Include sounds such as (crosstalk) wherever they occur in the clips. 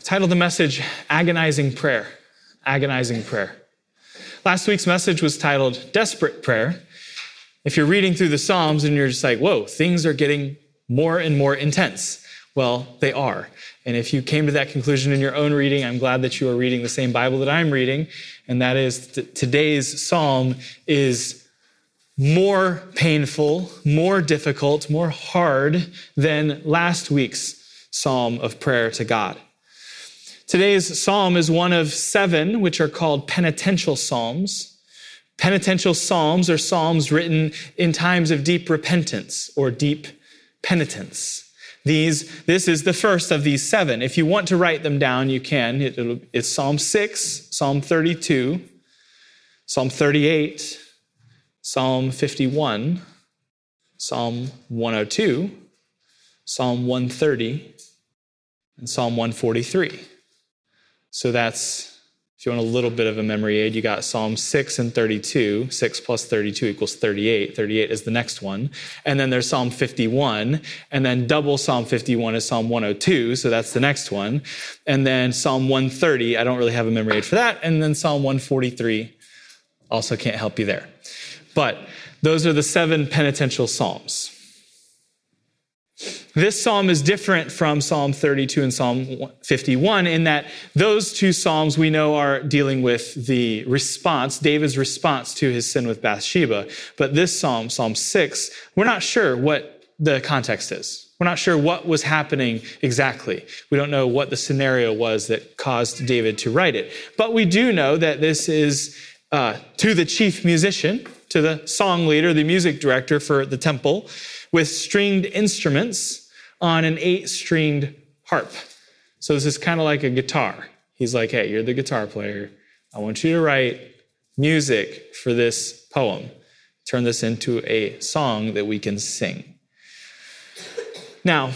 I've titled the message Agonizing Prayer. Agonizing Prayer. Last week's message was titled Desperate Prayer. If you're reading through the Psalms and you're just like, whoa, things are getting more and more intense, well, they are. And if you came to that conclusion in your own reading, I'm glad that you are reading the same Bible that I'm reading. And that is th- today's psalm is more painful, more difficult, more hard than last week's psalm of prayer to God. Today's psalm is one of seven, which are called penitential psalms. Penitential psalms are psalms written in times of deep repentance or deep penitence. These, this is the first of these seven. If you want to write them down, you can. It, it's Psalm 6, Psalm 32, Psalm 38, Psalm 51, Psalm 102, Psalm 130, and Psalm 143. So that's if you want a little bit of a memory aid, you got Psalm 6 and 32. 6 plus 32 equals 38. 38 is the next one. And then there's Psalm 51. And then double Psalm 51 is Psalm 102. So that's the next one. And then Psalm 130. I don't really have a memory aid for that. And then Psalm 143. Also can't help you there. But those are the seven penitential Psalms. This psalm is different from Psalm 32 and Psalm 51 in that those two psalms we know are dealing with the response, David's response to his sin with Bathsheba. But this psalm, Psalm 6, we're not sure what the context is. We're not sure what was happening exactly. We don't know what the scenario was that caused David to write it. But we do know that this is uh, to the chief musician, to the song leader, the music director for the temple with stringed instruments on an eight stringed harp. So this is kind of like a guitar. He's like, hey, you're the guitar player. I want you to write music for this poem. Turn this into a song that we can sing. Now,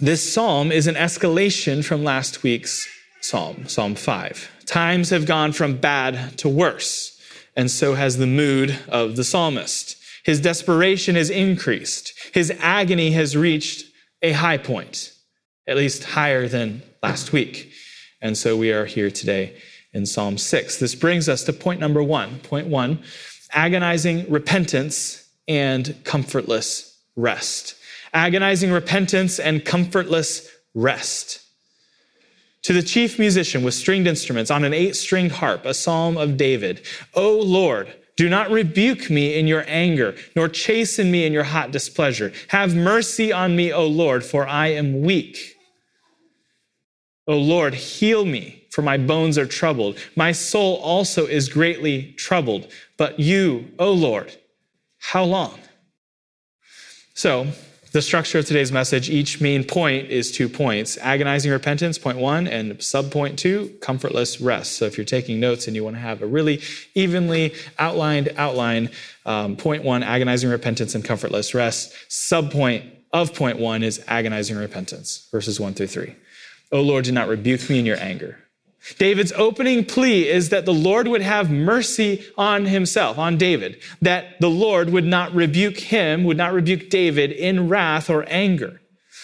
this psalm is an escalation from last week's psalm, Psalm 5. Times have gone from bad to worse, and so has the mood of the psalmist. His desperation has increased. His agony has reached a high point, at least higher than last week. And so we are here today in Psalm 6. This brings us to point number one. Point one agonizing repentance and comfortless rest. Agonizing repentance and comfortless rest. To the chief musician with stringed instruments on an eight stringed harp, a psalm of David. O Lord, do not rebuke me in your anger, nor chasten me in your hot displeasure. Have mercy on me, O Lord, for I am weak. O Lord, heal me, for my bones are troubled. My soul also is greatly troubled. But you, O Lord, how long? So, the structure of today's message, each main point is two points agonizing repentance, point one, and subpoint two, comfortless rest. So if you're taking notes and you want to have a really evenly outlined outline, um, point one, agonizing repentance and comfortless rest. Subpoint of point one is agonizing repentance, verses one through three. O Lord, do not rebuke me in your anger. David's opening plea is that the Lord would have mercy on himself, on David, that the Lord would not rebuke him, would not rebuke David in wrath or anger.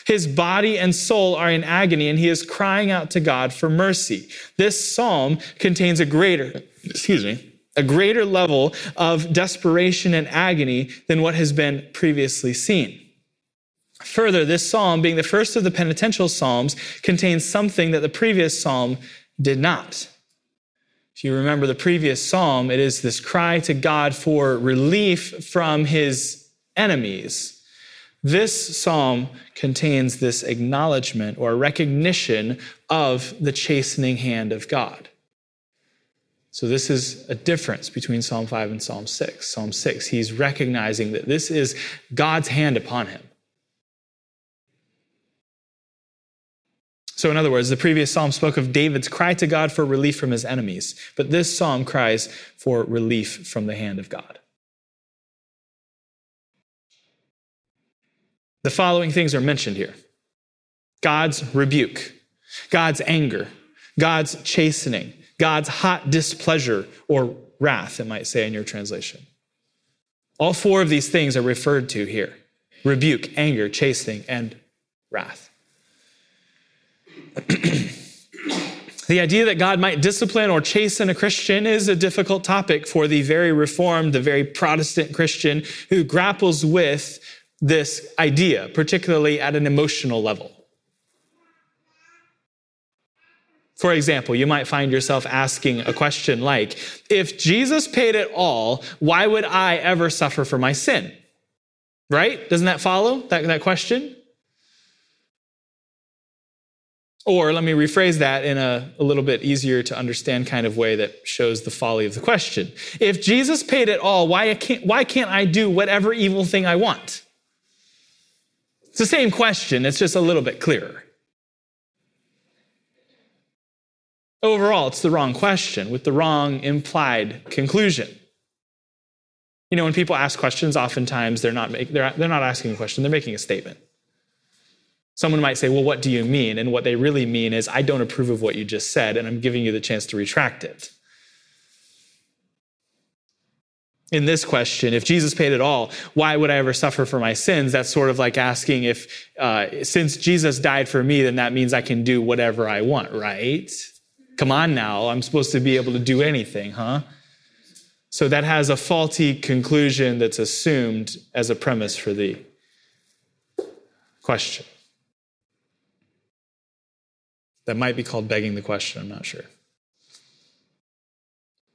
His body and soul are in agony, and he is crying out to God for mercy. This psalm contains a greater, excuse me, a greater level of desperation and agony than what has been previously seen. Further, this psalm, being the first of the penitential psalms, contains something that the previous psalm did not. If you remember the previous psalm, it is this cry to God for relief from his enemies. This psalm contains this acknowledgement or recognition of the chastening hand of God. So, this is a difference between Psalm 5 and Psalm 6. Psalm 6, he's recognizing that this is God's hand upon him. So, in other words, the previous psalm spoke of David's cry to God for relief from his enemies, but this psalm cries for relief from the hand of God. The following things are mentioned here God's rebuke, God's anger, God's chastening, God's hot displeasure or wrath, it might say in your translation. All four of these things are referred to here rebuke, anger, chastening, and wrath. (clears throat) The idea that God might discipline or chasten a Christian is a difficult topic for the very reformed, the very Protestant Christian who grapples with this idea, particularly at an emotional level. For example, you might find yourself asking a question like, if Jesus paid it all, why would I ever suffer for my sin? Right? Doesn't that follow, that, that question? Or let me rephrase that in a, a little bit easier to understand kind of way that shows the folly of the question. If Jesus paid it all, why can't, why can't I do whatever evil thing I want? It's the same question, it's just a little bit clearer. Overall, it's the wrong question with the wrong implied conclusion. You know, when people ask questions, oftentimes they're not, make, they're, they're not asking a question, they're making a statement. Someone might say, Well, what do you mean? And what they really mean is, I don't approve of what you just said, and I'm giving you the chance to retract it. In this question, if Jesus paid it all, why would I ever suffer for my sins? That's sort of like asking if, uh, since Jesus died for me, then that means I can do whatever I want, right? Come on now, I'm supposed to be able to do anything, huh? So that has a faulty conclusion that's assumed as a premise for the question. That might be called begging the question, I'm not sure.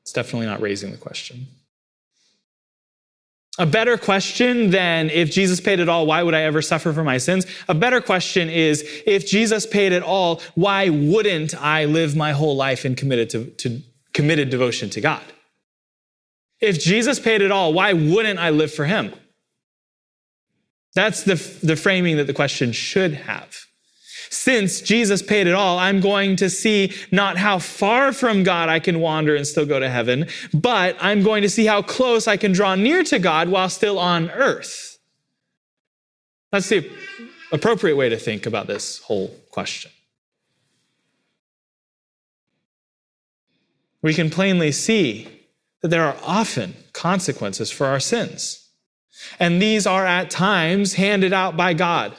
It's definitely not raising the question. A better question than if Jesus paid it all, why would I ever suffer for my sins? A better question is if Jesus paid it all, why wouldn't I live my whole life in committed, to, to, committed devotion to God? If Jesus paid it all, why wouldn't I live for him? That's the, the framing that the question should have since Jesus paid it all, I'm going to see not how far from God I can wander and still go to heaven, but I'm going to see how close I can draw near to God while still on earth. That's the appropriate way to think about this whole question. We can plainly see that there are often consequences for our sins. And these are at times handed out by God.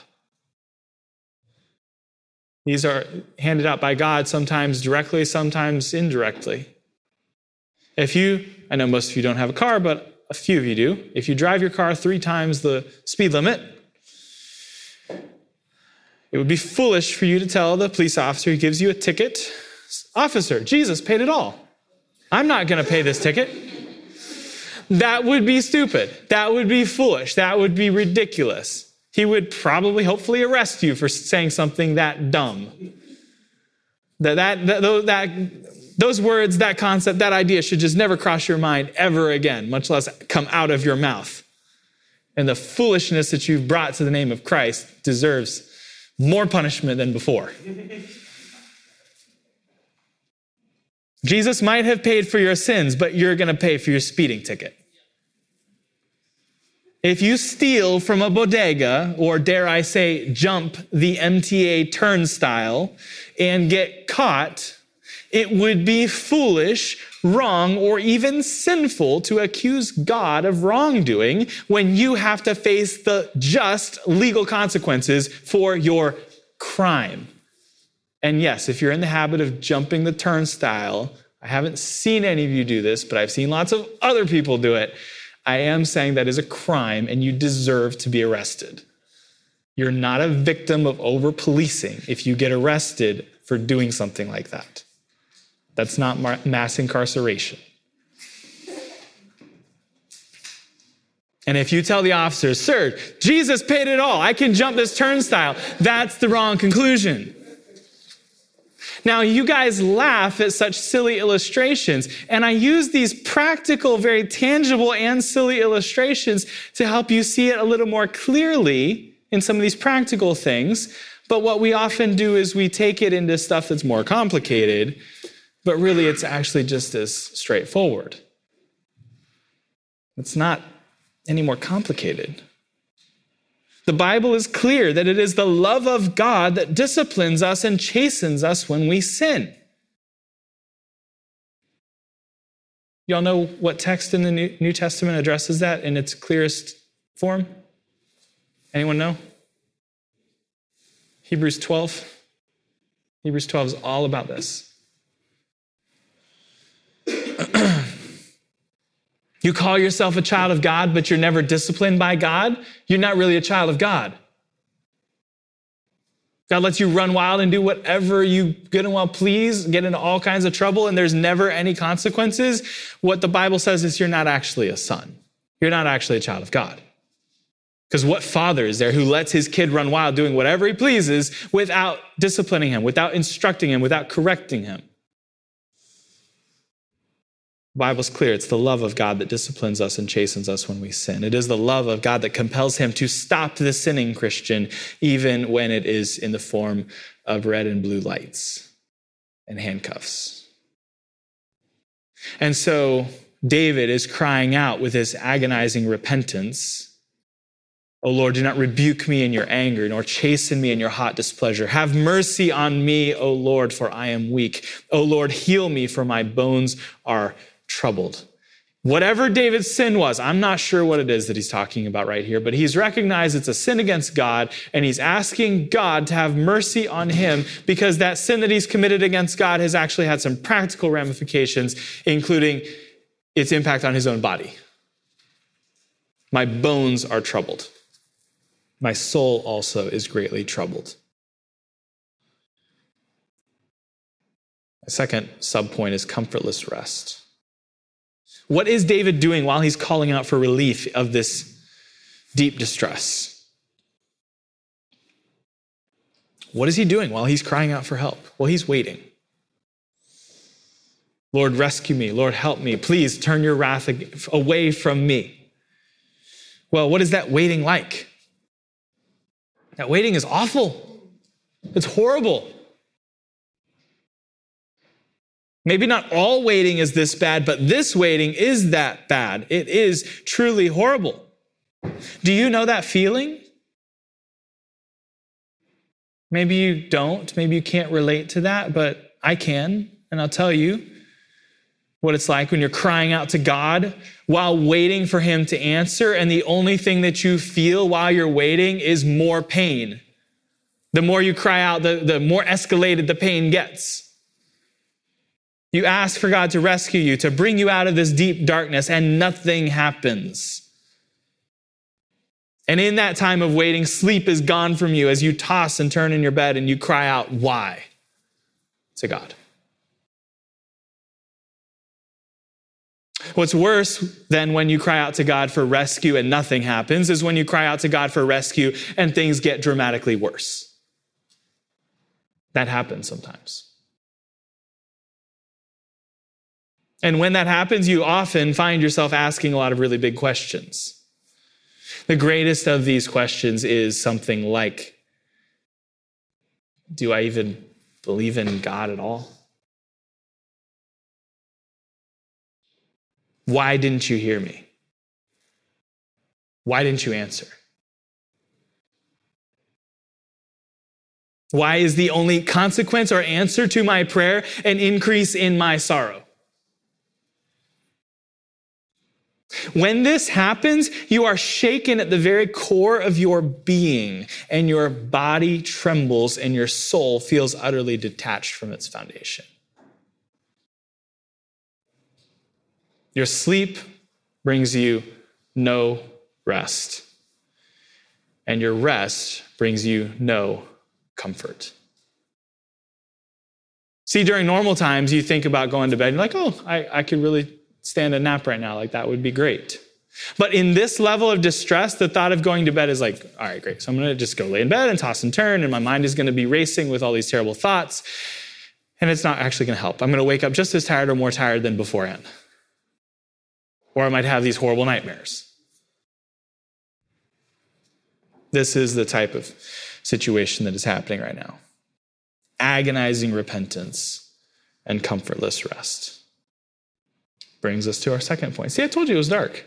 These are handed out by God, sometimes directly, sometimes indirectly. If you, I know most of you don't have a car, but a few of you do. If you drive your car three times the speed limit, it would be foolish for you to tell the police officer who gives you a ticket, Officer, Jesus paid it all. I'm not going to pay this ticket. That would be stupid. That would be foolish. That would be ridiculous he would probably, hopefully, arrest you for saying something that dumb. That, that, that, that, those words, that concept, that idea should just never cross your mind ever again, much less come out of your mouth. And the foolishness that you've brought to the name of Christ deserves more punishment than before. Jesus might have paid for your sins, but you're going to pay for your speeding ticket. If you steal from a bodega, or dare I say, jump the MTA turnstile and get caught, it would be foolish, wrong, or even sinful to accuse God of wrongdoing when you have to face the just legal consequences for your crime. And yes, if you're in the habit of jumping the turnstile, I haven't seen any of you do this, but I've seen lots of other people do it. I am saying that is a crime and you deserve to be arrested. You're not a victim of over policing if you get arrested for doing something like that. That's not mass incarceration. And if you tell the officers, sir, Jesus paid it all, I can jump this turnstile, that's the wrong conclusion. Now, you guys laugh at such silly illustrations, and I use these practical, very tangible, and silly illustrations to help you see it a little more clearly in some of these practical things. But what we often do is we take it into stuff that's more complicated, but really it's actually just as straightforward. It's not any more complicated. The Bible is clear that it is the love of God that disciplines us and chastens us when we sin. Y'all know what text in the New Testament addresses that in its clearest form? Anyone know? Hebrews 12. Hebrews 12 is all about this. (clears throat) you call yourself a child of God, but you're never disciplined by God, you're not really a child of God. God lets you run wild and do whatever you good and well please, get into all kinds of trouble, and there's never any consequences. What the Bible says is you're not actually a son. You're not actually a child of God. Because what father is there who lets his kid run wild doing whatever he pleases without disciplining him, without instructing him, without correcting him? Bible's clear. It's the love of God that disciplines us and chastens us when we sin. It is the love of God that compels him to stop the sinning Christian, even when it is in the form of red and blue lights and handcuffs. And so David is crying out with his agonizing repentance O Lord, do not rebuke me in your anger, nor chasten me in your hot displeasure. Have mercy on me, O Lord, for I am weak. O Lord, heal me, for my bones are troubled. Whatever David's sin was, I'm not sure what it is that he's talking about right here, but he's recognized it's a sin against God, and he's asking God to have mercy on him because that sin that he's committed against God has actually had some practical ramifications, including its impact on his own body. My bones are troubled. My soul also is greatly troubled. A second subpoint is comfortless rest. What is David doing while he's calling out for relief of this deep distress? What is he doing while he's crying out for help? Well, he's waiting. Lord, rescue me. Lord, help me. Please turn your wrath away from me. Well, what is that waiting like? That waiting is awful. It's horrible. Maybe not all waiting is this bad, but this waiting is that bad. It is truly horrible. Do you know that feeling? Maybe you don't. Maybe you can't relate to that, but I can, and I'll tell you what it's like when you're crying out to God while waiting for Him to answer, and the only thing that you feel while you're waiting is more pain. The more you cry out, the, the more escalated the pain gets. You ask for God to rescue you, to bring you out of this deep darkness, and nothing happens. And in that time of waiting, sleep is gone from you as you toss and turn in your bed and you cry out, Why? to God. What's worse than when you cry out to God for rescue and nothing happens is when you cry out to God for rescue and things get dramatically worse. That happens sometimes. And when that happens, you often find yourself asking a lot of really big questions. The greatest of these questions is something like Do I even believe in God at all? Why didn't you hear me? Why didn't you answer? Why is the only consequence or answer to my prayer an increase in my sorrow? When this happens, you are shaken at the very core of your being, and your body trembles, and your soul feels utterly detached from its foundation. Your sleep brings you no rest, and your rest brings you no comfort. See, during normal times, you think about going to bed, and you're like, oh, I, I could really stand a nap right now. Like, that would be great. But in this level of distress, the thought of going to bed is like, all right, great. So I'm going to just go lay in bed and toss and turn, and my mind is going to be racing with all these terrible thoughts. And it's not actually going to help. I'm going to wake up just as tired or more tired than beforehand or I might have these horrible nightmares. This is the type of situation that is happening right now agonizing repentance and comfortless rest. Brings us to our second point. See, I told you it was dark.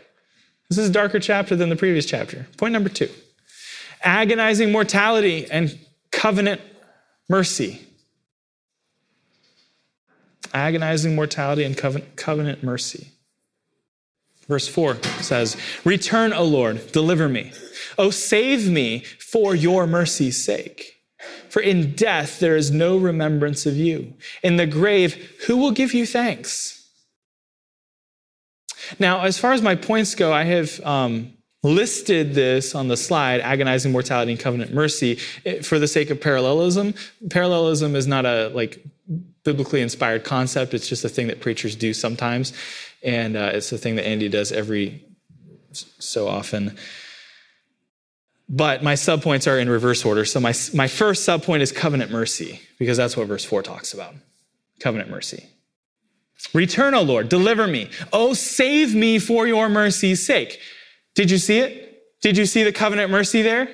This is a darker chapter than the previous chapter. Point number two agonizing mortality and covenant mercy. Agonizing mortality and covenant mercy. Verse 4 says, Return, O Lord, deliver me. O save me for your mercy's sake. For in death there is no remembrance of you. In the grave, who will give you thanks? Now, as far as my points go, I have um, listed this on the slide agonizing mortality and covenant mercy eh, for the sake of parallelism. Parallelism is not a like biblically inspired concept, it's just a thing that preachers do sometimes. And uh, it's a thing that Andy does every so often. But my subpoints are in reverse order. So my, my first subpoint is covenant mercy, because that's what verse 4 talks about covenant mercy. Return, O Lord, deliver me. Oh, save me for your mercy's sake. Did you see it? Did you see the covenant mercy there?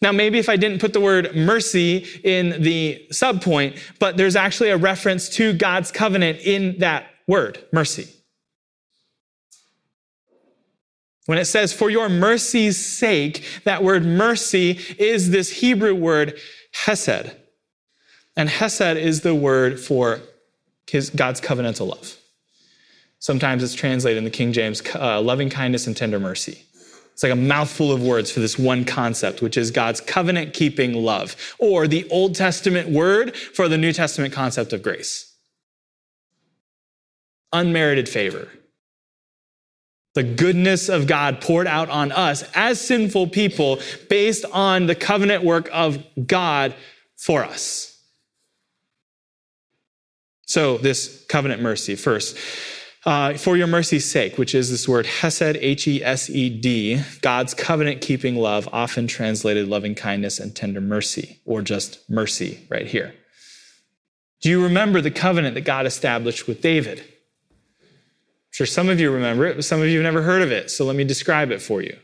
Now, maybe if I didn't put the word mercy in the subpoint, but there's actually a reference to God's covenant in that word, mercy. When it says, for your mercy's sake, that word mercy is this Hebrew word hesed. And hesed is the word for his, God's covenantal love. Sometimes it's translated in the King James, uh, loving kindness and tender mercy. It's like a mouthful of words for this one concept, which is God's covenant keeping love, or the Old Testament word for the New Testament concept of grace. Unmerited favor the goodness of God poured out on us as sinful people based on the covenant work of God for us. So, this covenant mercy first. Uh, for your mercy's sake, which is this word hesed, H E S E D, God's covenant keeping love, often translated loving kindness and tender mercy, or just mercy right here. Do you remember the covenant that God established with David? I'm sure some of you remember it, but some of you have never heard of it. So let me describe it for you.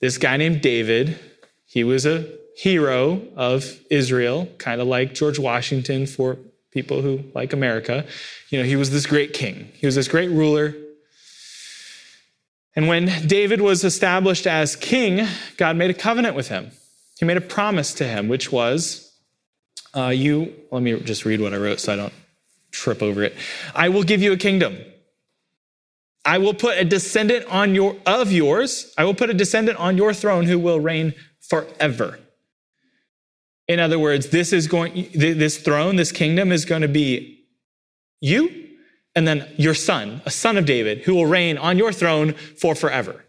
This guy named David, he was a hero of Israel, kind of like George Washington for people who like America. You know, he was this great king, he was this great ruler. And when David was established as king, God made a covenant with him. He made a promise to him, which was, uh, You, let me just read what I wrote so I don't trip over it. I will give you a kingdom I will put a descendant on your of yours. I will put a descendant on your throne who will reign forever. In other words, this is going this throne, this kingdom is going to be you and then your son, a son of David, who will reign on your throne for forever.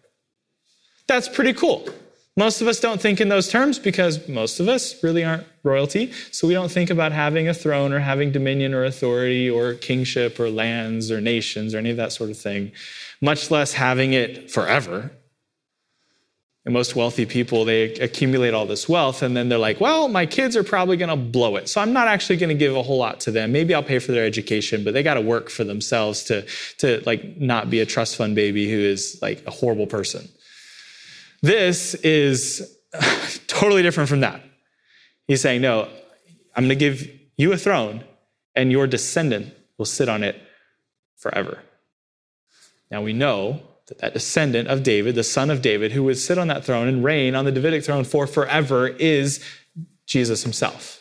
That's pretty cool. Most of us don't think in those terms because most of us really aren't royalty. So we don't think about having a throne or having dominion or authority or kingship or lands or nations or any of that sort of thing, much less having it forever. And most wealthy people, they accumulate all this wealth and then they're like, well, my kids are probably going to blow it. So I'm not actually going to give a whole lot to them. Maybe I'll pay for their education, but they got to work for themselves to, to like not be a trust fund baby who is like a horrible person. This is (laughs) totally different from that. He's saying, No, I'm going to give you a throne, and your descendant will sit on it forever. Now we know that descendant of David, the son of David, who would sit on that throne and reign on the Davidic throne for forever, is Jesus himself.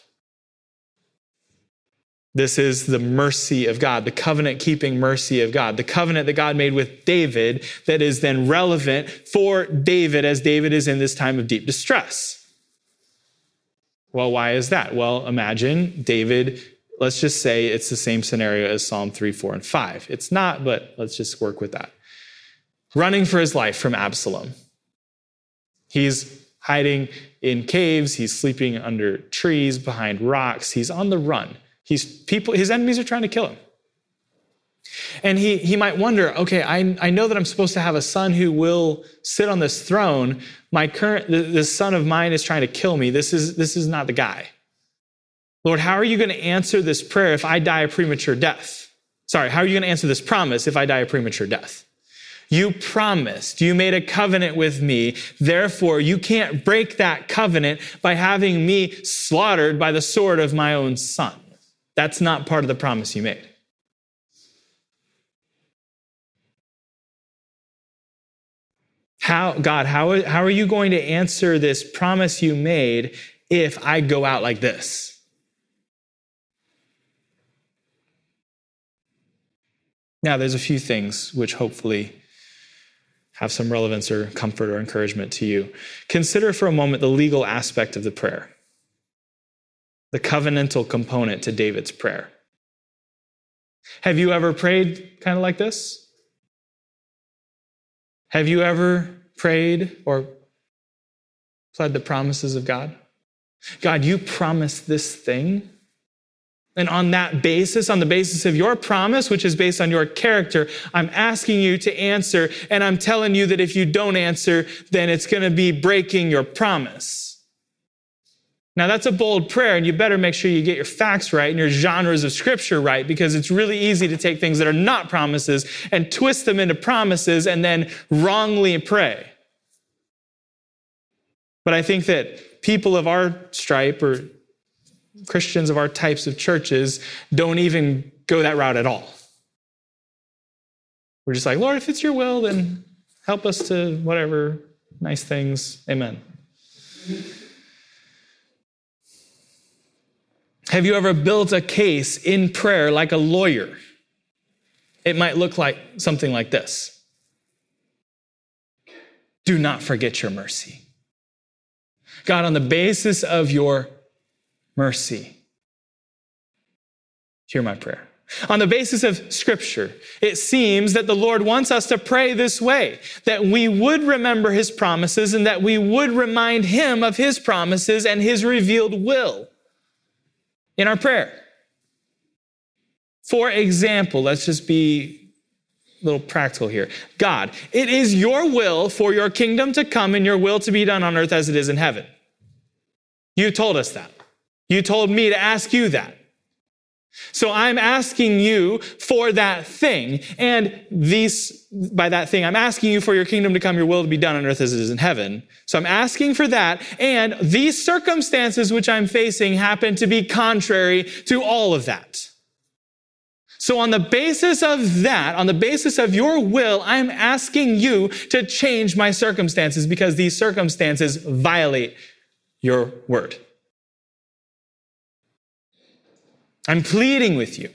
This is the mercy of God, the covenant keeping mercy of God, the covenant that God made with David that is then relevant for David as David is in this time of deep distress. Well, why is that? Well, imagine David, let's just say it's the same scenario as Psalm 3, 4, and 5. It's not, but let's just work with that. Running for his life from Absalom. He's hiding in caves, he's sleeping under trees, behind rocks, he's on the run. He's people, his enemies are trying to kill him. And he, he might wonder, okay, I, I know that I'm supposed to have a son who will sit on this throne. My current, this son of mine is trying to kill me. This is, this is not the guy. Lord, how are you going to answer this prayer if I die a premature death? Sorry, how are you going to answer this promise if I die a premature death? You promised, you made a covenant with me. Therefore, you can't break that covenant by having me slaughtered by the sword of my own son. That's not part of the promise you made. How, God, how, how are you going to answer this promise you made if I go out like this? Now, there's a few things which hopefully have some relevance or comfort or encouragement to you. Consider for a moment the legal aspect of the prayer the covenantal component to David's prayer. Have you ever prayed kind of like this? Have you ever prayed or pled the promises of God? God, you promised this thing. And on that basis, on the basis of your promise, which is based on your character, I'm asking you to answer. And I'm telling you that if you don't answer, then it's going to be breaking your promise. Now, that's a bold prayer, and you better make sure you get your facts right and your genres of scripture right, because it's really easy to take things that are not promises and twist them into promises and then wrongly pray. But I think that people of our stripe or Christians of our types of churches don't even go that route at all. We're just like, Lord, if it's your will, then help us to whatever nice things. Amen. Have you ever built a case in prayer like a lawyer? It might look like something like this Do not forget your mercy. God, on the basis of your mercy, hear my prayer. On the basis of scripture, it seems that the Lord wants us to pray this way that we would remember his promises and that we would remind him of his promises and his revealed will in our prayer. For example, let's just be a little practical here. God, it is your will for your kingdom to come and your will to be done on earth as it is in heaven. You told us that. You told me to ask you that. So I'm asking you for that thing. And these, by that thing, I'm asking you for your kingdom to come, your will to be done on earth as it is in heaven. So I'm asking for that. And these circumstances which I'm facing happen to be contrary to all of that. So on the basis of that, on the basis of your will, I'm asking you to change my circumstances because these circumstances violate your word. I'm pleading with you.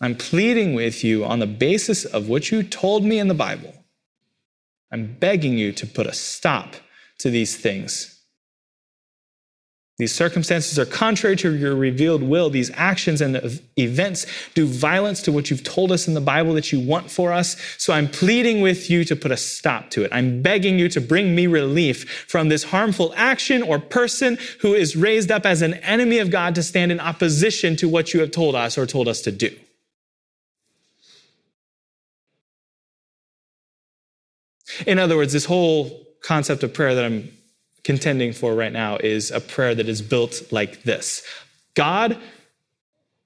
I'm pleading with you on the basis of what you told me in the Bible. I'm begging you to put a stop to these things these circumstances are contrary to your revealed will. These actions and events do violence to what you've told us in the Bible that you want for us. So I'm pleading with you to put a stop to it. I'm begging you to bring me relief from this harmful action or person who is raised up as an enemy of God to stand in opposition to what you have told us or told us to do. In other words, this whole concept of prayer that I'm contending for right now is a prayer that is built like this God,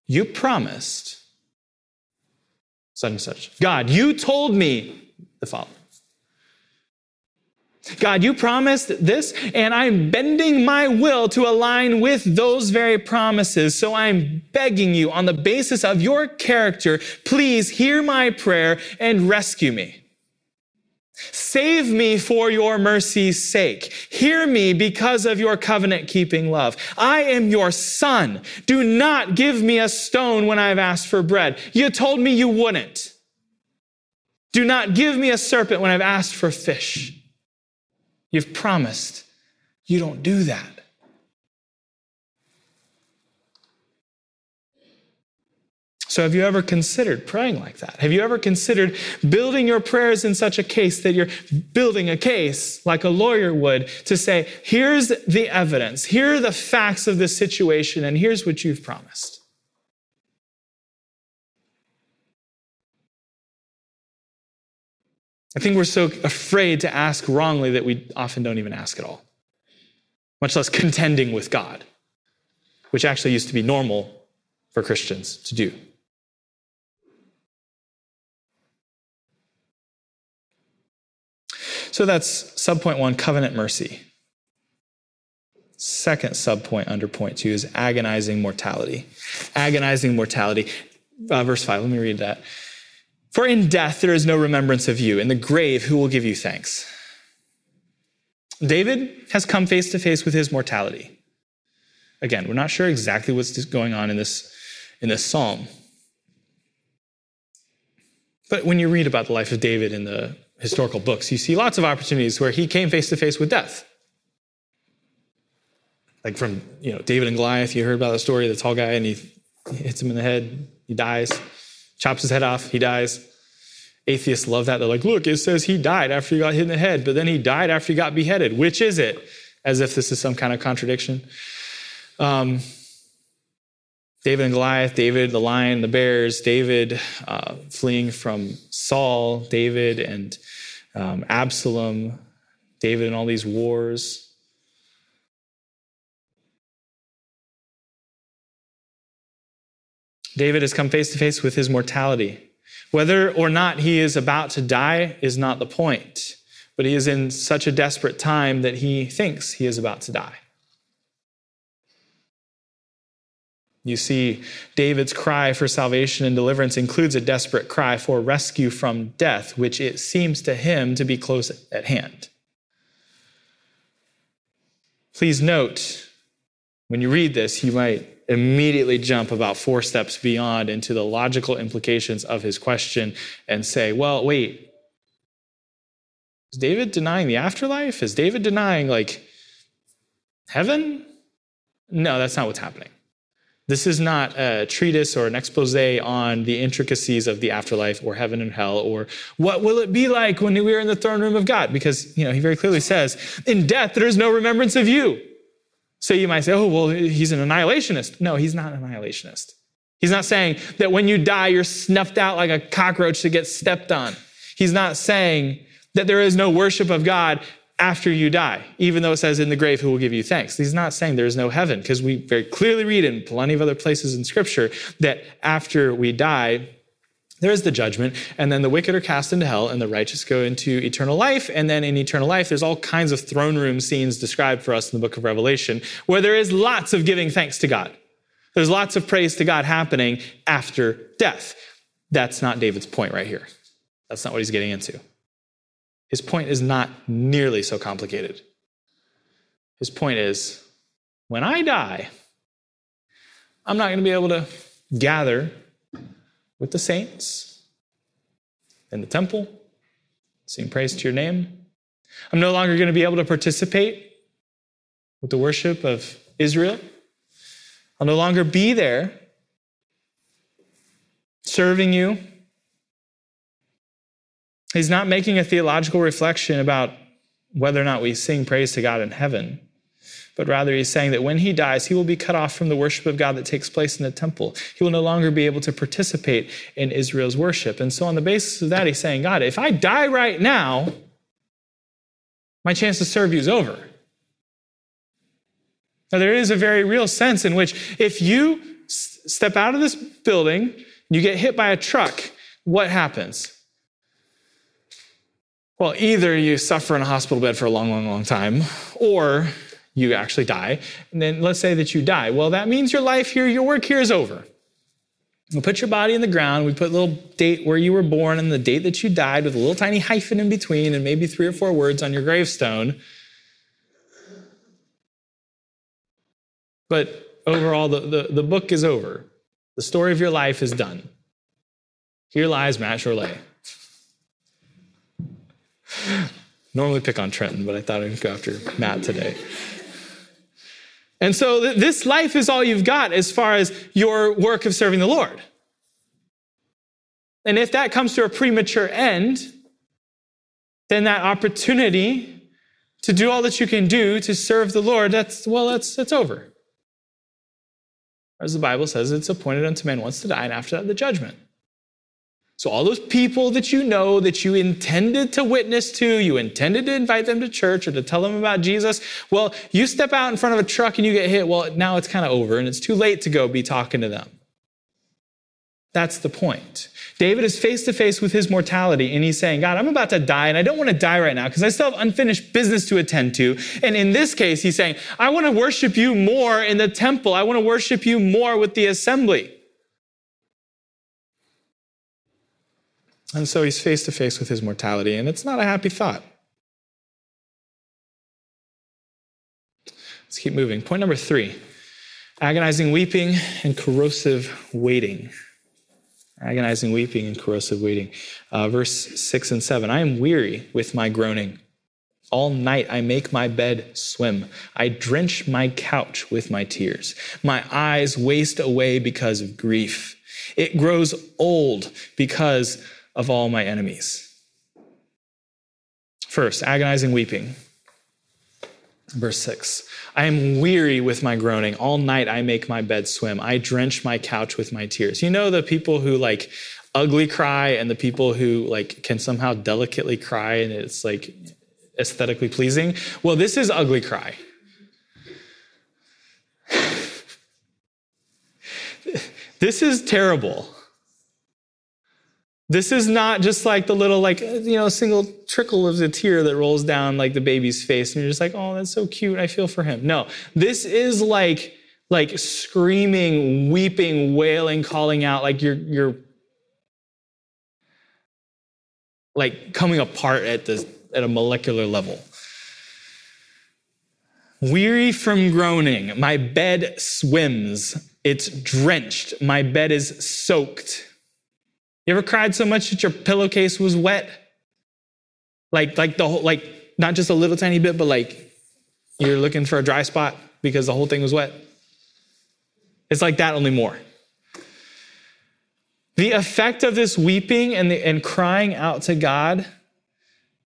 you promised such and such. God, you told me the following. God, you promised this, and I'm bending my will to align with those very promises. So I'm begging you, on the basis of your character, please hear my prayer and rescue me. Save me for your mercy's sake. Hear me because of your covenant keeping love. I am your son. Do not give me a stone when I've asked for bread. You told me you wouldn't. Do not give me a serpent when I've asked for fish. You've promised. You don't do that. So, have you ever considered praying like that? Have you ever considered building your prayers in such a case that you're building a case like a lawyer would to say, here's the evidence, here are the facts of this situation, and here's what you've promised? I think we're so afraid to ask wrongly that we often don't even ask at all, much less contending with God, which actually used to be normal for Christians to do. So that's subpoint one, covenant mercy. Second subpoint under point two is agonizing mortality. Agonizing mortality. Uh, verse five, let me read that. For in death there is no remembrance of you. In the grave, who will give you thanks? David has come face to face with his mortality. Again, we're not sure exactly what's going on in this, in this psalm. But when you read about the life of David in the historical books, you see lots of opportunities where he came face to face with death. Like from, you know, David and Goliath, you heard about the story, of the tall guy, and he hits him in the head, he dies, chops his head off, he dies. Atheists love that. They're like, look, it says he died after he got hit in the head, but then he died after he got beheaded. Which is it? As if this is some kind of contradiction. Um, David and Goliath, David, the lion, the bears, David uh, fleeing from Saul, David and um, Absalom, David and all these wars. David has come face to face with his mortality. Whether or not he is about to die is not the point, but he is in such a desperate time that he thinks he is about to die. You see, David's cry for salvation and deliverance includes a desperate cry for rescue from death, which it seems to him to be close at hand. Please note, when you read this, you might immediately jump about four steps beyond into the logical implications of his question and say, well, wait, is David denying the afterlife? Is David denying, like, heaven? No, that's not what's happening. This is not a treatise or an expose on the intricacies of the afterlife or heaven and hell or what will it be like when we are in the throne room of God because you know he very clearly says in death there is no remembrance of you. So you might say, "Oh, well, he's an annihilationist." No, he's not an annihilationist. He's not saying that when you die you're snuffed out like a cockroach to get stepped on. He's not saying that there is no worship of God after you die, even though it says in the grave, who will give you thanks. He's not saying there's no heaven, because we very clearly read in plenty of other places in Scripture that after we die, there is the judgment, and then the wicked are cast into hell, and the righteous go into eternal life. And then in eternal life, there's all kinds of throne room scenes described for us in the book of Revelation, where there is lots of giving thanks to God. There's lots of praise to God happening after death. That's not David's point right here. That's not what he's getting into. His point is not nearly so complicated. His point is when I die, I'm not going to be able to gather with the saints in the temple, sing praise to your name. I'm no longer going to be able to participate with the worship of Israel. I'll no longer be there serving you He's not making a theological reflection about whether or not we sing praise to God in heaven, but rather he's saying that when he dies, he will be cut off from the worship of God that takes place in the temple. He will no longer be able to participate in Israel's worship. And so, on the basis of that, he's saying, God, if I die right now, my chance to serve you is over. Now, there is a very real sense in which if you step out of this building, you get hit by a truck, what happens? Well, either you suffer in a hospital bed for a long, long, long time, or you actually die. And then let's say that you die. Well, that means your life here, your work here is over. We put your body in the ground. We put a little date where you were born and the date that you died with a little tiny hyphen in between and maybe three or four words on your gravestone. But overall, the, the, the book is over. The story of your life is done. Here lies Matt Chorley. (laughs) Normally pick on Trenton, but I thought I'd go after Matt today. And so th- this life is all you've got as far as your work of serving the Lord. And if that comes to a premature end, then that opportunity to do all that you can do to serve the Lord, that's, well, that's, that's over. As the Bible says, it's appointed unto man once to die, and after that, the judgment. So, all those people that you know that you intended to witness to, you intended to invite them to church or to tell them about Jesus, well, you step out in front of a truck and you get hit. Well, now it's kind of over and it's too late to go be talking to them. That's the point. David is face to face with his mortality and he's saying, God, I'm about to die and I don't want to die right now because I still have unfinished business to attend to. And in this case, he's saying, I want to worship you more in the temple. I want to worship you more with the assembly. And so he's face to face with his mortality, and it's not a happy thought. Let's keep moving. Point number three agonizing weeping and corrosive waiting. Agonizing weeping and corrosive waiting. Uh, verse six and seven I am weary with my groaning. All night I make my bed swim. I drench my couch with my tears. My eyes waste away because of grief. It grows old because of all my enemies. First, agonizing weeping. Verse 6 I am weary with my groaning. All night I make my bed swim. I drench my couch with my tears. You know the people who like ugly cry and the people who like can somehow delicately cry and it's like aesthetically pleasing? Well, this is ugly cry. (laughs) this is terrible. This is not just like the little, like, you know, single trickle of the tear that rolls down like the baby's face, and you're just like, oh, that's so cute. I feel for him. No, this is like, like screaming, weeping, wailing, calling out, like you're, you're like coming apart at the at a molecular level. Weary from groaning, my bed swims. It's drenched. My bed is soaked. You ever cried so much that your pillowcase was wet? Like, like the whole, like not just a little tiny bit, but like you're looking for a dry spot because the whole thing was wet. It's like that, only more. The effect of this weeping and, the, and crying out to God,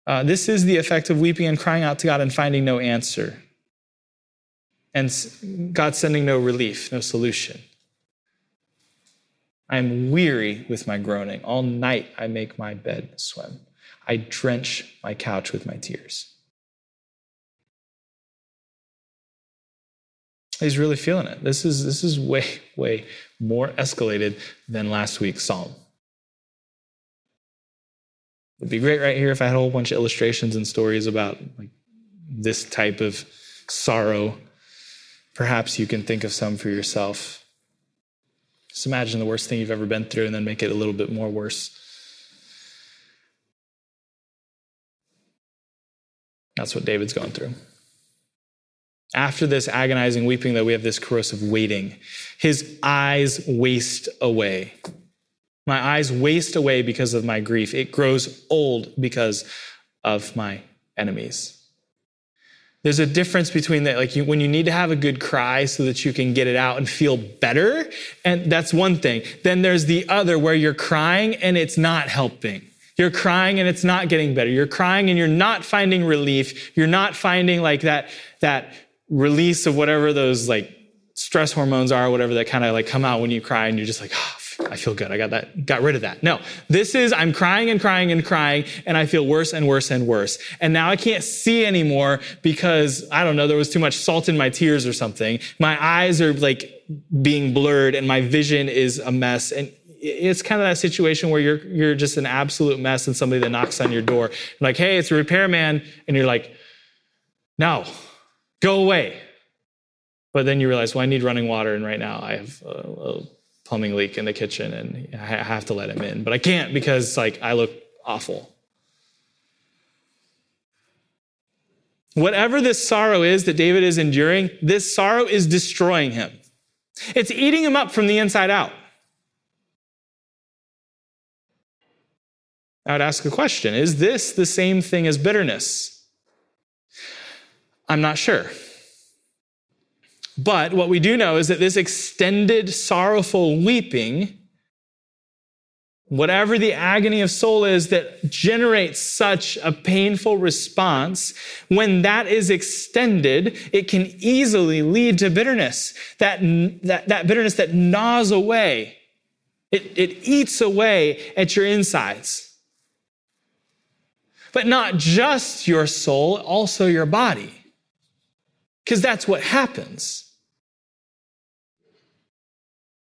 uh, this is the effect of weeping and crying out to God and finding no answer. And God sending no relief, no solution. I am weary with my groaning. All night I make my bed swim. I drench my couch with my tears. He's really feeling it. This is, this is way, (laughs) way more escalated than last week's psalm. It'd be great right here if I had a whole bunch of illustrations and stories about like this type of sorrow. Perhaps you can think of some for yourself. Just imagine the worst thing you've ever been through and then make it a little bit more worse. That's what David's going through. After this agonizing weeping, though, we have this corrosive waiting. His eyes waste away. My eyes waste away because of my grief. It grows old because of my enemies. There's a difference between that, like you, when you need to have a good cry so that you can get it out and feel better, and that's one thing. Then there's the other where you're crying and it's not helping. You're crying and it's not getting better. You're crying and you're not finding relief. You're not finding like that, that release of whatever those like stress hormones are, whatever that kind of like come out when you cry and you're just like, oh, I feel good. I got that, got rid of that. No, this is I'm crying and crying and crying and I feel worse and worse and worse. And now I can't see anymore because I don't know, there was too much salt in my tears or something. My eyes are like being blurred and my vision is a mess. And it's kind of that situation where you're, you're just an absolute mess and somebody that knocks on your door, like, hey, it's a repairman. And you're like, no, go away. But then you realize, well, I need running water, and right now I have a, a plumbing leak in the kitchen, and I have to let him in, but I can't because like I look awful. Whatever this sorrow is that David is enduring, this sorrow is destroying him. It's eating him up from the inside out. I would ask a question Is this the same thing as bitterness? I'm not sure. But what we do know is that this extended sorrowful weeping, whatever the agony of soul is that generates such a painful response, when that is extended, it can easily lead to bitterness. That, that, that bitterness that gnaws away, it, it eats away at your insides. But not just your soul, also your body. Because that's what happens.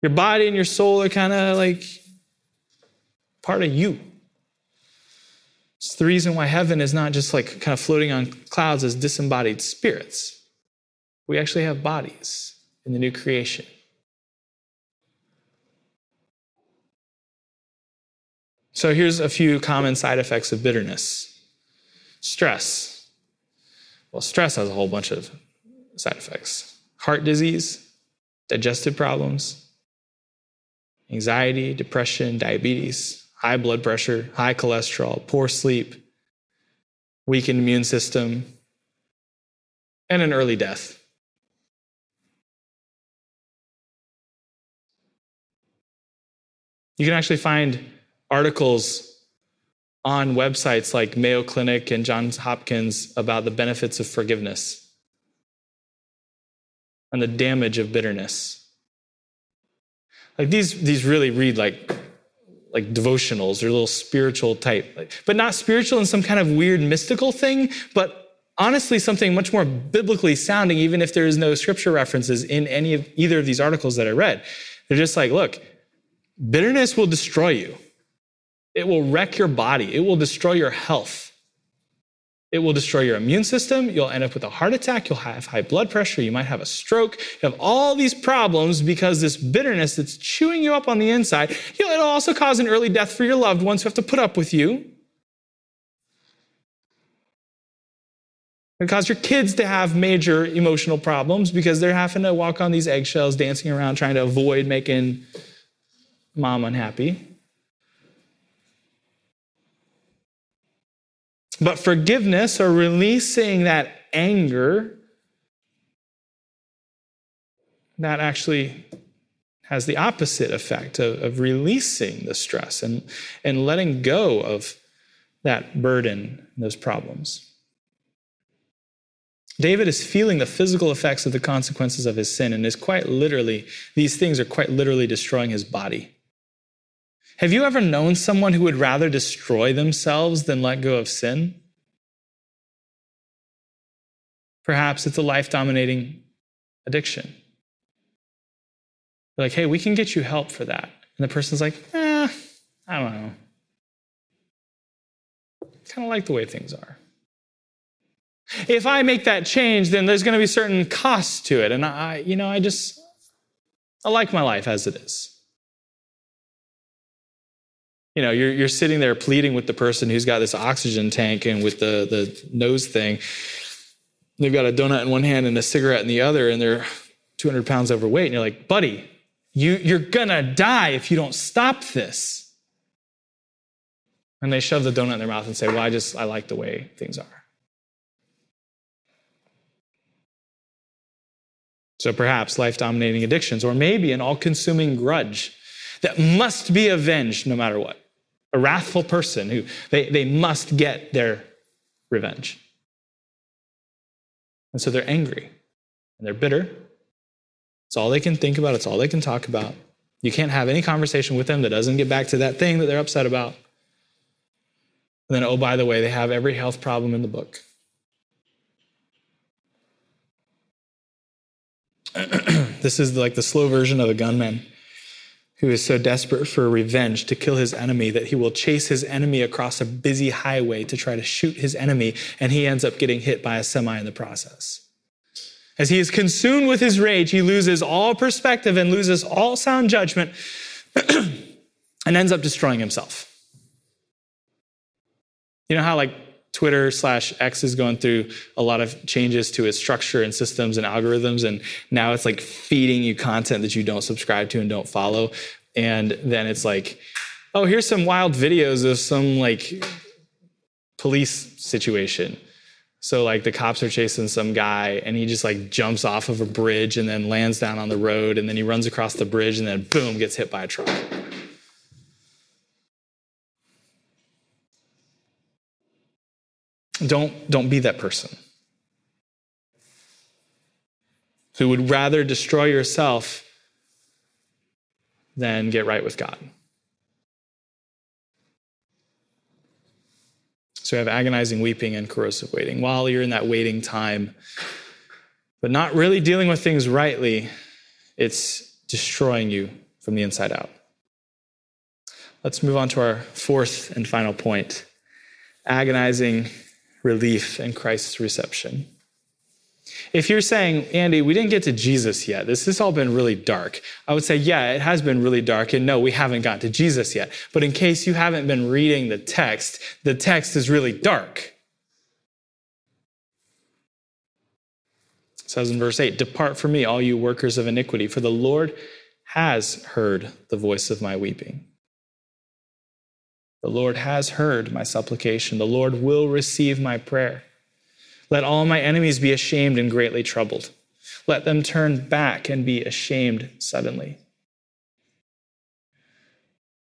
Your body and your soul are kind of like part of you. It's the reason why heaven is not just like kind of floating on clouds as disembodied spirits. We actually have bodies in the new creation. So here's a few common side effects of bitterness stress. Well, stress has a whole bunch of side effects heart disease, digestive problems, anxiety, depression, diabetes, high blood pressure, high cholesterol, poor sleep, weakened immune system, and an early death. You can actually find articles on websites like Mayo Clinic and Johns Hopkins about the benefits of forgiveness and the damage of bitterness. Like these, these really read like, like devotionals or little spiritual type, like, but not spiritual in some kind of weird mystical thing, but honestly something much more biblically sounding, even if there is no scripture references in any of either of these articles that I read. They're just like, look, bitterness will destroy you. It will wreck your body. It will destroy your health. It will destroy your immune system. You'll end up with a heart attack. You'll have high blood pressure. You might have a stroke. You have all these problems because this bitterness that's chewing you up on the inside. You know, it'll also cause an early death for your loved ones who have to put up with you. It'll cause your kids to have major emotional problems because they're having to walk on these eggshells, dancing around, trying to avoid making mom unhappy. But forgiveness or releasing that anger, that actually has the opposite effect of, of releasing the stress and, and letting go of that burden, those problems. David is feeling the physical effects of the consequences of his sin and is quite literally, these things are quite literally destroying his body. Have you ever known someone who would rather destroy themselves than let go of sin? Perhaps it's a life dominating addiction. They're like, hey, we can get you help for that. And the person's like, eh, I don't know. Kind of like the way things are. If I make that change, then there's going to be certain costs to it. And I, you know, I just, I like my life as it is you know, you're, you're sitting there pleading with the person who's got this oxygen tank and with the, the nose thing. They've got a donut in one hand and a cigarette in the other, and they're 200 pounds overweight. And you're like, buddy, you, you're gonna die if you don't stop this. And they shove the donut in their mouth and say, well, I just, I like the way things are. So perhaps life dominating addictions, or maybe an all consuming grudge that must be avenged no matter what a wrathful person who they, they must get their revenge. And so they're angry and they're bitter. It's all they can think about, it's all they can talk about. You can't have any conversation with them that doesn't get back to that thing that they're upset about. And then, oh, by the way, they have every health problem in the book. (clears throat) this is like the slow version of a gunman who is so desperate for revenge to kill his enemy that he will chase his enemy across a busy highway to try to shoot his enemy, and he ends up getting hit by a semi in the process. As he is consumed with his rage, he loses all perspective and loses all sound judgment (clears throat) and ends up destroying himself. You know how, like, Twitter slash X is going through a lot of changes to its structure and systems and algorithms. And now it's like feeding you content that you don't subscribe to and don't follow. And then it's like, oh, here's some wild videos of some like police situation. So like the cops are chasing some guy and he just like jumps off of a bridge and then lands down on the road and then he runs across the bridge and then boom gets hit by a truck. Don't, don't be that person who would rather destroy yourself than get right with God. So you have agonizing weeping and corrosive waiting. While you're in that waiting time, but not really dealing with things rightly, it's destroying you from the inside out. Let's move on to our fourth and final point agonizing relief in Christ's reception. If you're saying, Andy, we didn't get to Jesus yet, this has all been really dark, I would say, yeah, it has been really dark, and no, we haven't got to Jesus yet. But in case you haven't been reading the text, the text is really dark. It says in verse 8, Depart from me, all you workers of iniquity, for the Lord has heard the voice of my weeping. The Lord has heard my supplication. The Lord will receive my prayer. Let all my enemies be ashamed and greatly troubled. Let them turn back and be ashamed suddenly.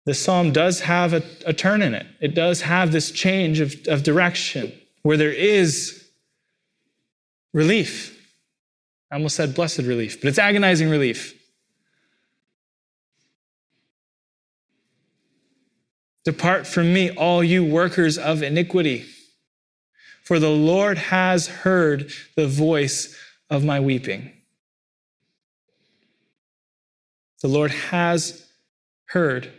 The psalm does have a, a turn in it. It does have this change of, of direction where there is relief. I almost said blessed relief, but it's agonizing relief. Depart from me, all you workers of iniquity, for the Lord has heard the voice of my weeping. The Lord has heard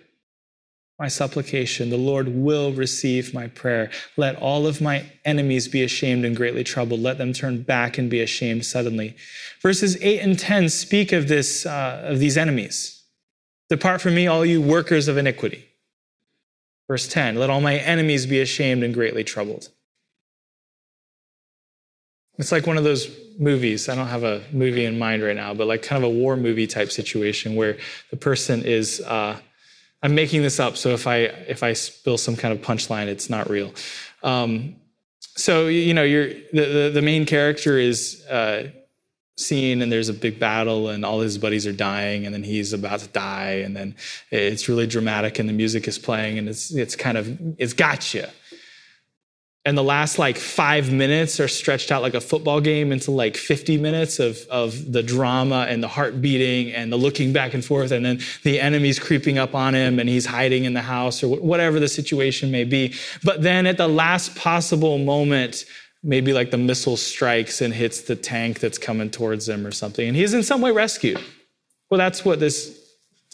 my supplication. The Lord will receive my prayer. Let all of my enemies be ashamed and greatly troubled. Let them turn back and be ashamed suddenly. Verses 8 and 10 speak of this, uh, of these enemies. Depart from me, all you workers of iniquity. Verse 10 Let all my enemies be ashamed and greatly troubled. It's like one of those movies. I don't have a movie in mind right now, but like kind of a war movie type situation where the person is. Uh, I'm making this up, so if I if I spill some kind of punchline, it's not real. Um, so you know, you're the, the, the main character is uh, scene and there's a big battle and all his buddies are dying and then he's about to die and then it's really dramatic and the music is playing and it's it's kind of it's got you and the last like five minutes are stretched out like a football game into like 50 minutes of, of the drama and the heart beating and the looking back and forth and then the enemy's creeping up on him and he's hiding in the house or whatever the situation may be. But then at the last possible moment maybe like the missile strikes and hits the tank that's coming towards him or something, and he's in some way rescued. Well, that's what this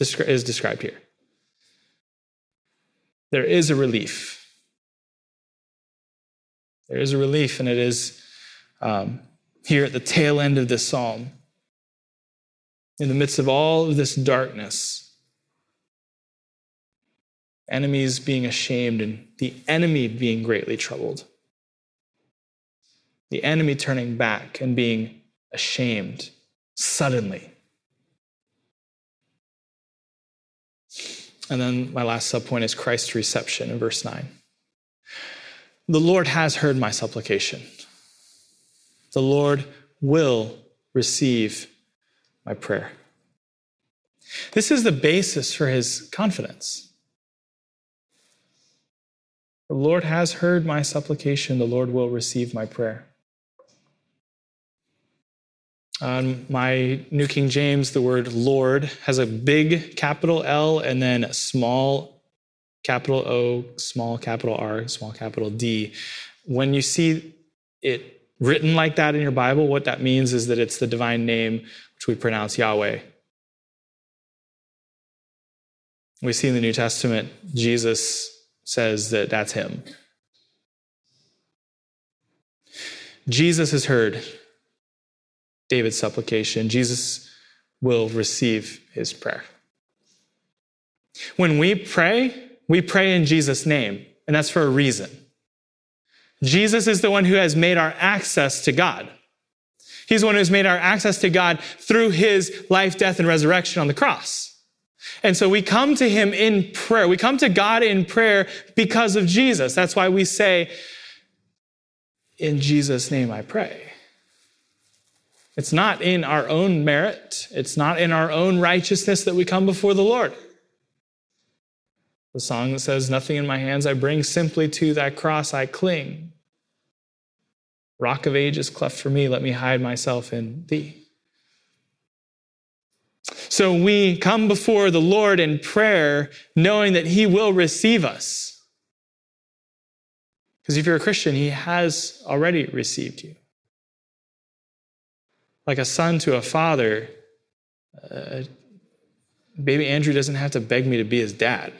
is described here. There is a relief. There is a relief, and it is um, here at the tail end of this psalm. In the midst of all of this darkness, enemies being ashamed and the enemy being greatly troubled the enemy turning back and being ashamed suddenly. And then my last subpoint is Christ's reception in verse 9. The Lord has heard my supplication. The Lord will receive my prayer. This is the basis for his confidence. The Lord has heard my supplication. The Lord will receive my prayer. On my New King James, the word Lord has a big capital L and then small capital O, small capital R, small capital D. When you see it written like that in your Bible, what that means is that it's the divine name, which we pronounce Yahweh. We see in the New Testament, Jesus says that that's him. Jesus is heard David's supplication, Jesus will receive his prayer. When we pray, we pray in Jesus' name, and that's for a reason. Jesus is the one who has made our access to God. He's the one who's made our access to God through his life, death, and resurrection on the cross. And so we come to him in prayer. We come to God in prayer because of Jesus. That's why we say, In Jesus' name I pray. It's not in our own merit, it's not in our own righteousness that we come before the Lord. The song that says, Nothing in my hands I bring, simply to thy cross I cling. Rock of ages cleft for me, let me hide myself in thee. So we come before the Lord in prayer, knowing that he will receive us. Because if you're a Christian, he has already received you like a son to a father, uh, baby Andrew doesn't have to beg me to be his dad.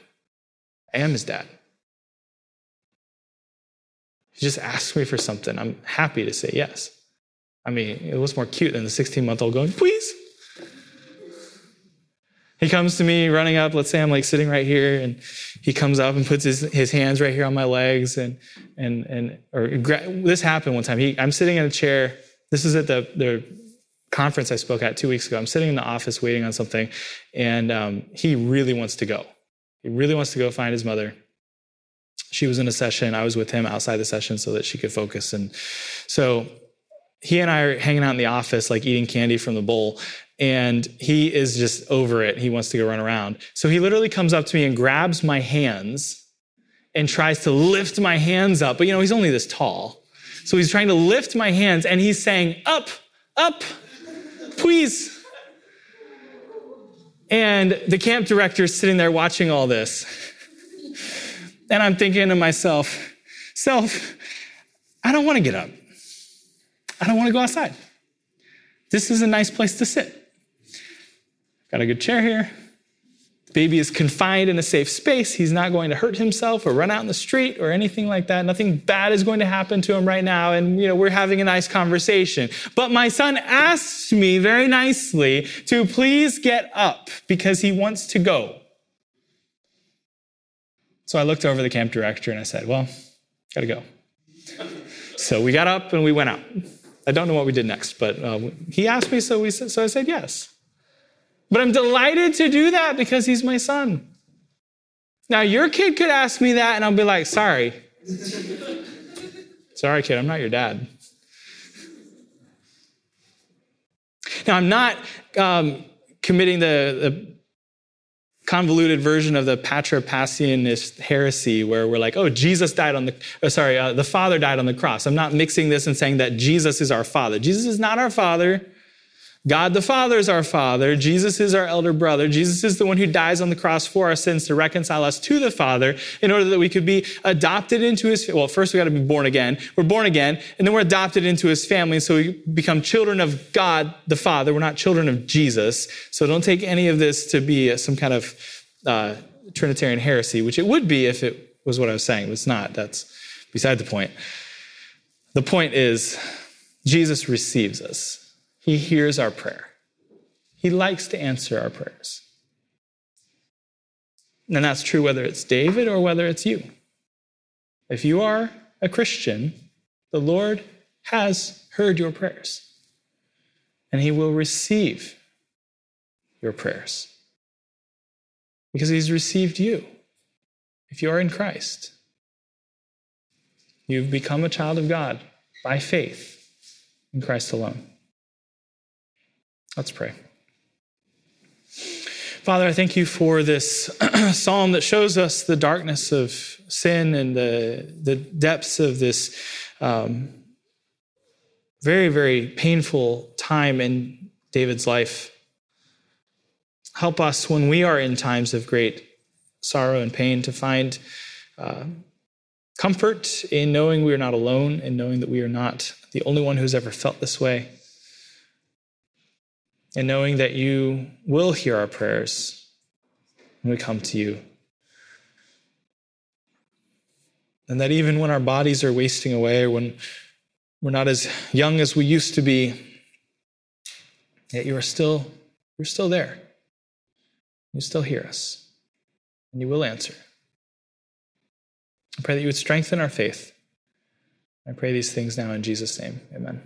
I am his dad. He just asks me for something. I'm happy to say yes. I mean, it was more cute than the 16 month old going, please. He comes to me running up. Let's say I'm like sitting right here, and he comes up and puts his, his hands right here on my legs. And, and, and or this happened one time. He, I'm sitting in a chair. This is at the, the conference I spoke at two weeks ago. I'm sitting in the office waiting on something, and um, he really wants to go. He really wants to go find his mother. She was in a session. I was with him outside the session so that she could focus. And so he and I are hanging out in the office, like eating candy from the bowl. and he is just over it. He wants to go run around. So he literally comes up to me and grabs my hands and tries to lift my hands up. But you know, he's only this tall. So he's trying to lift my hands and he's saying, Up, up, please. And the camp director is sitting there watching all this. And I'm thinking to myself, Self, I don't want to get up. I don't want to go outside. This is a nice place to sit. Got a good chair here. Baby is confined in a safe space. He's not going to hurt himself or run out in the street or anything like that. Nothing bad is going to happen to him right now. And, you know, we're having a nice conversation. But my son asked me very nicely to please get up because he wants to go. So I looked over the camp director and I said, Well, gotta go. (laughs) So we got up and we went out. I don't know what we did next, but uh, he asked me, so, we, so I said yes. But I'm delighted to do that because he's my son. Now, your kid could ask me that, and I'll be like, sorry. (laughs) sorry, kid, I'm not your dad. Now, I'm not um, committing the, the convoluted version of the patripassianist heresy where we're like, oh, Jesus died on the, oh, sorry, uh, the Father died on the cross. I'm not mixing this and saying that Jesus is our Father. Jesus is not our Father. God the Father is our Father. Jesus is our elder brother. Jesus is the one who dies on the cross for our sins to reconcile us to the Father in order that we could be adopted into his, well, first we got to be born again. We're born again, and then we're adopted into his family. So we become children of God the Father. We're not children of Jesus. So don't take any of this to be some kind of uh, Trinitarian heresy, which it would be if it was what I was saying. But it's not. That's beside the point. The point is, Jesus receives us. He hears our prayer. He likes to answer our prayers. And that's true whether it's David or whether it's you. If you are a Christian, the Lord has heard your prayers, and He will receive your prayers because He's received you. If you are in Christ, you've become a child of God by faith in Christ alone. Let's pray. Father, I thank you for this (clears throat) psalm that shows us the darkness of sin and the, the depths of this um, very, very painful time in David's life. Help us when we are in times of great sorrow and pain to find uh, comfort in knowing we are not alone and knowing that we are not the only one who's ever felt this way and knowing that you will hear our prayers when we come to you. And that even when our bodies are wasting away when we're not as young as we used to be, yet you are still, you're still there. You still hear us, and you will answer. I pray that you would strengthen our faith. I pray these things now in Jesus' name. Amen.